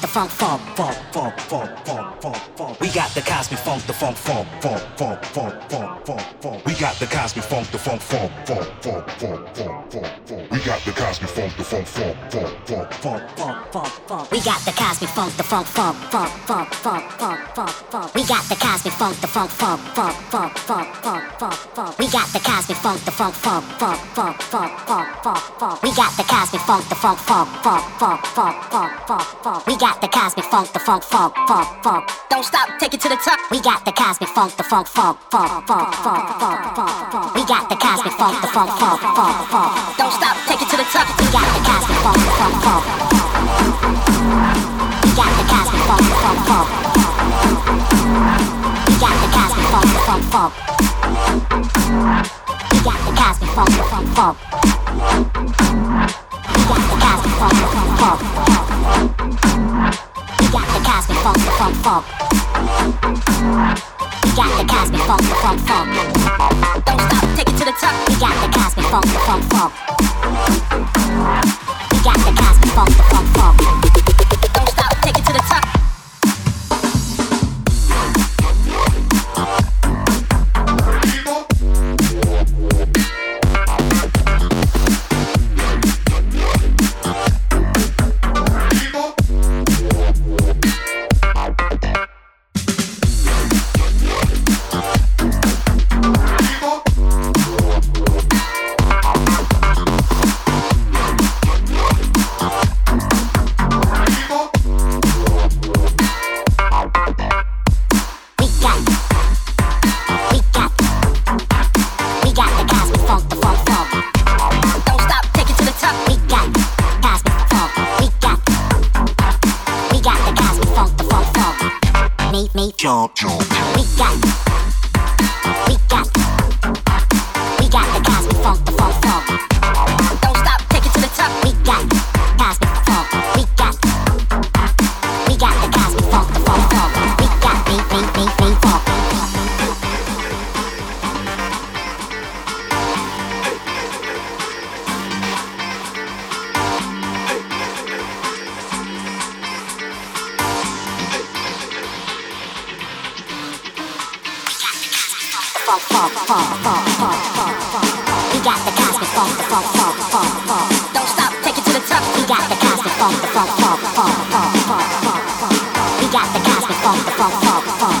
the funk, We got the cosmic funk, the funk, funk, funk, funk, funk, funk, funk, funk. We got the cosmic funk, the funk, funk, funk, funk, funk, funk, funk. We got the cosmic funk, the funk, funk, funk, funk, funk, funk, funk, funk. We got the cosmic funk, the funk, funk, funk, funk, funk, funk, funk, funk. We got the cosmic funk, the funk, funk, funk, funk, funk, funk, funk, funk. We got the cosmic funk, the funk, funk, funk, funk, funk, funk, funk, funk. We got the cosmic funk, the funk, funk, funk, funk, funk, funk, funk, funk. We got the cosmic funk, the funk, funk, funk, funk. Don't stop, take it to the top. We got the cosmic funk, the funk, funk, funk, funk, funk, funk, funk. We got the cosmic funk, the funk, funk, funk, funk. Don't stop, take it to the top. We got the cosmic funk, the funk, funk. We got the cosmic funk, the funk, funk. We got the cosmic funk, the funk, funk. We got the cosmic funk, the funk, funk. We got the cosmic funk, the funk, funk. We got the cosmic funk, funk, funk. We got the cosmic funk, funk, funk. Don't stop, take it to the top. We got the cosmic funk, funk, funk. We got the cosmic funk, funk, funk. Don't stop, take it to the top. Funk, funk, funk. We got the cosmic funk, the funk, funk, funk, funk. Don't stop, take it to the top. We got the cosmic funk, funk, funk, funk, funk, funk. We got the cosmic funk, the funk, funk, funk,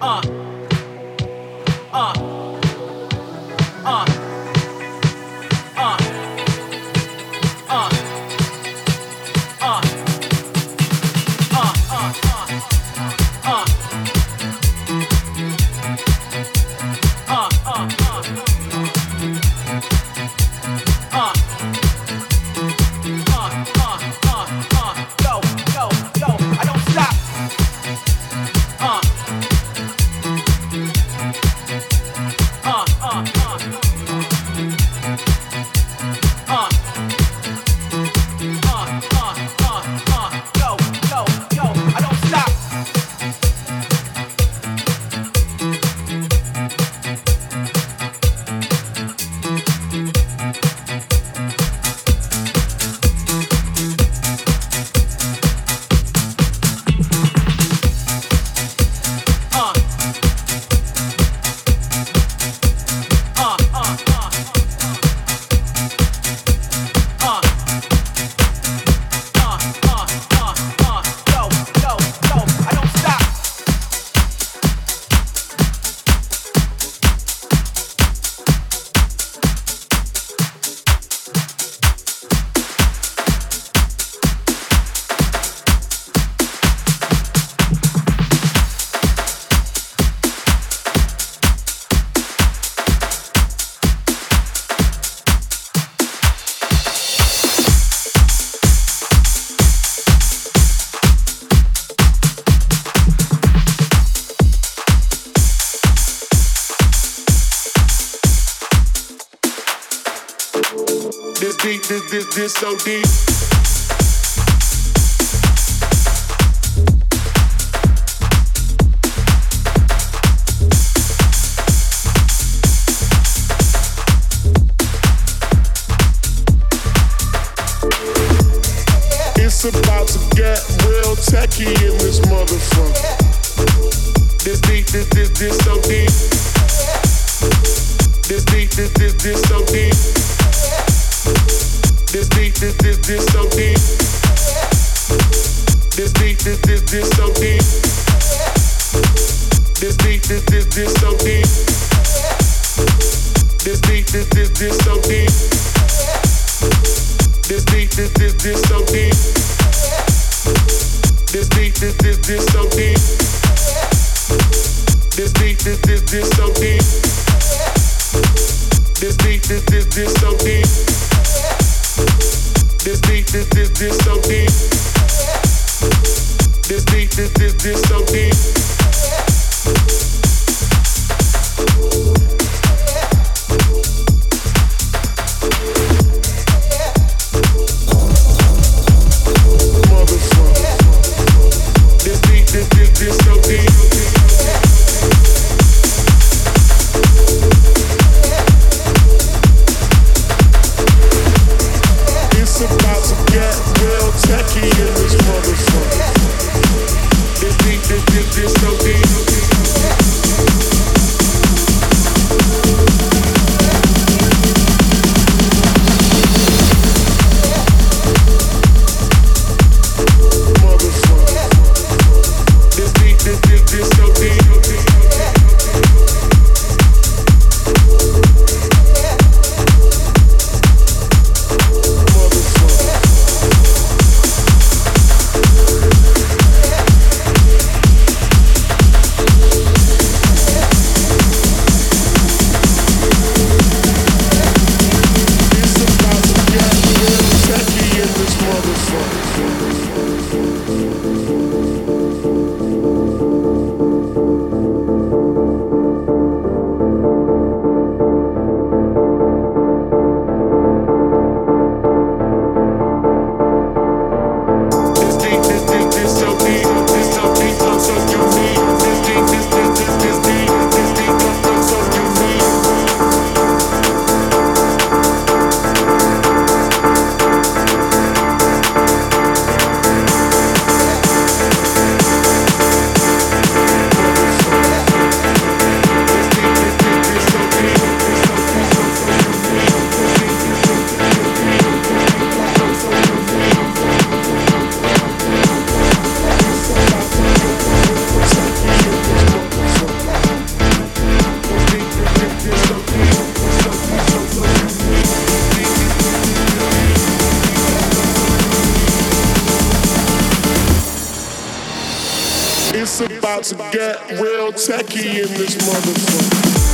Uh. To get real techie in this motherfucker.